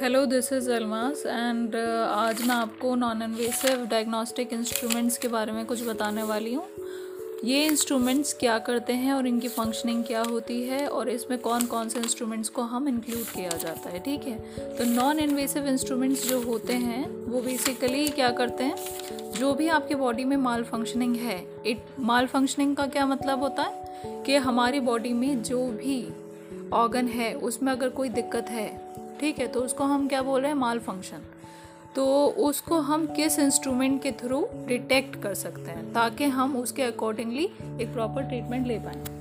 Hello this is Almas and आज मैं आपको नॉन इन्वेसिव डायग्नोस्टिक इंस्ट्रूमेंट्स के बारे में कुछ बताने वाली हूँ। ये इंस्ट्रूमेंट्स क्या करते हैं और इनकी फंक्शनिंग क्या होती है और इसमें कौन कौन से इंस्ट्रूमेंट्स को हम इंक्लूड किया जाता है, ठीक है? तो नॉन इन्वेसिव इंस्ट्रूमेंट्स जो होते हैं, वो बेसिकली क्या करते हैं? जो भी आपके बॉडी में माल फंक्शनिंग है इट माल फंक्शनिंग का क्या मतलब होता है? कि हमारी बॉडी में जो भी ऑर्गन है, उसमें अगर कोई दिक्कत है ठीक है तो उसको हम क्या बोल रहे हैं? माल फ़ंक्शन तो उसको हम किस इंस्ट्रूमेंट के थ्रू डिटेक्ट कर सकते हैं, ताकि हम उसके अकॉर्डिंगली एक प्रॉपर ट्रीटमेंट ले पाएँ।